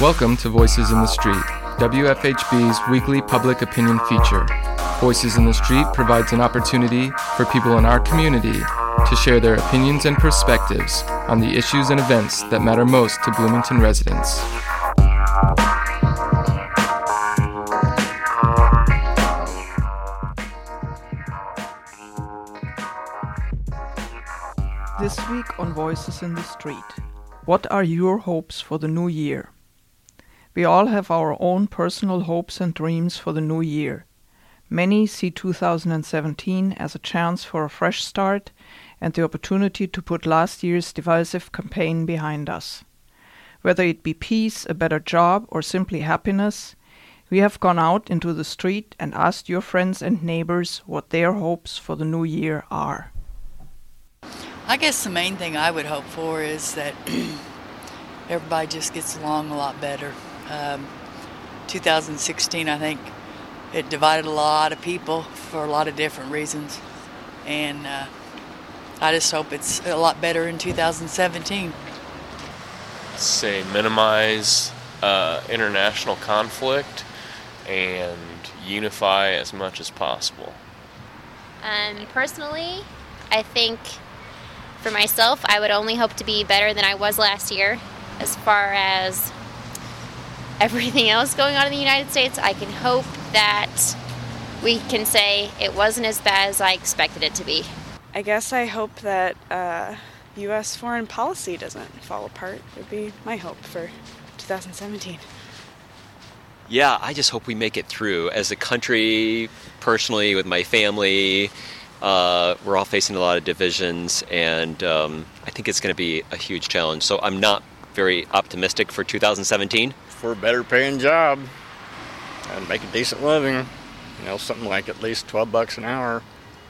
Welcome to Voices in the Street, WFHB's weekly public opinion feature. Voices in the Street provides an opportunity for people in our community to share their opinions and perspectives on the issues and events that matter most to Bloomington residents. This week on Voices in the Street. What are your hopes for the new year? We all have our own personal hopes and dreams for the new year. Many see 2017 as a chance for a fresh start and the opportunity to put last year's divisive campaign behind us. Whether it be peace, a better job, or simply happiness, we have gone out into the street and asked your friends and neighbors what their hopes for the new year are. I guess the main thing I would hope for is that everybody just gets along a lot better. Um, 2016, I think it divided a lot of people for a lot of different reasons. And uh, I just hope it's a lot better in 2017. Say minimize uh, international conflict and unify as much as possible. Um, personally, I think for myself, I would only hope to be better than I was last year as far as everything else going on in the United States. I can hope that we can say it wasn't as bad as I expected it to be. I guess I hope that uh, U.S. foreign policy doesn't fall apart, would be my hope for 2017. Yeah, I just hope we make it through. As a country, personally, with my family, uh, we're all facing a lot of divisions, and um, I think it's going to be a huge challenge. So I'm not very optimistic for 2017. For a better paying job and make a decent living, you know, something like at least 12 bucks an hour.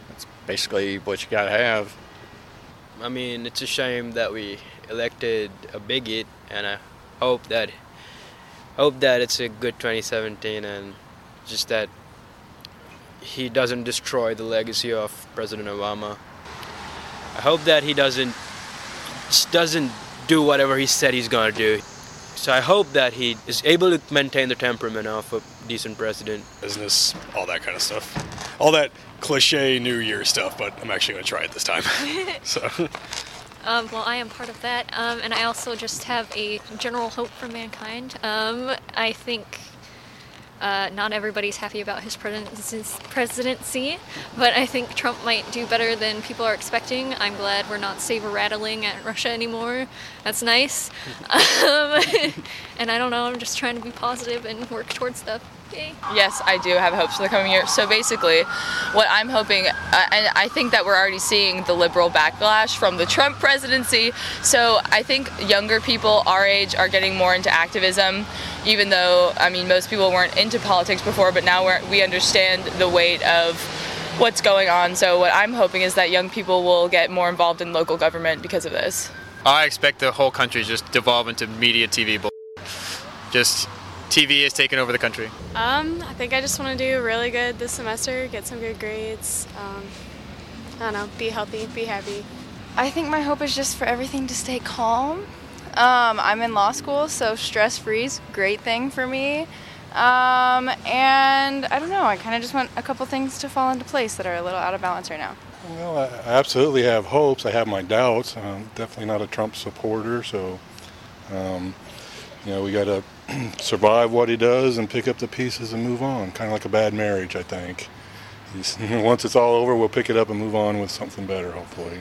That's basically what you got to have. I mean, it's a shame that we elected a bigot, and I hope that hope that it's a good 2017 and just that he doesn't destroy the legacy of President Obama. I hope that he doesn't just doesn't do whatever he said he's gonna do. So I hope that he is able to maintain the temperament of a decent president. Business, all that kind of stuff. All that cliche New Year stuff, but I'm actually going to try it this time. so. Um, well, I am part of that, um, and I also just have a general hope for mankind. Um, I think uh, not everybody's happy about his presidency, but I think Trump might do better than people are expecting. I'm glad we're not saber rattling at Russia anymore. That's nice. Um, and I don't know, I'm just trying to be positive and work towards stuff. Yay. Yes, I do have hopes for the coming year. So basically, what I'm hoping, uh, and I think that we're already seeing the liberal backlash from the Trump presidency. So I think younger people our age are getting more into activism, even though, I mean, most people weren't into politics before, but now we're, we understand the weight of what's going on. So what I'm hoping is that young people will get more involved in local government because of this. I expect the whole country just devolve into media TV. Just TV has taken over the country? Um, I think I just want to do really good this semester, get some good grades. Um, I don't know, be healthy, be happy. I think my hope is just for everything to stay calm. Um, I'm in law school, so stress free is a great thing for me. Um, and I don't know, I kind of just want a couple things to fall into place that are a little out of balance right now. Well, I absolutely have hopes. I have my doubts. I'm definitely not a Trump supporter, so um, you know we got to survive what he does and pick up the pieces and move on. Kind of like a bad marriage, I think. Once it's all over, we'll pick it up and move on with something better, hopefully.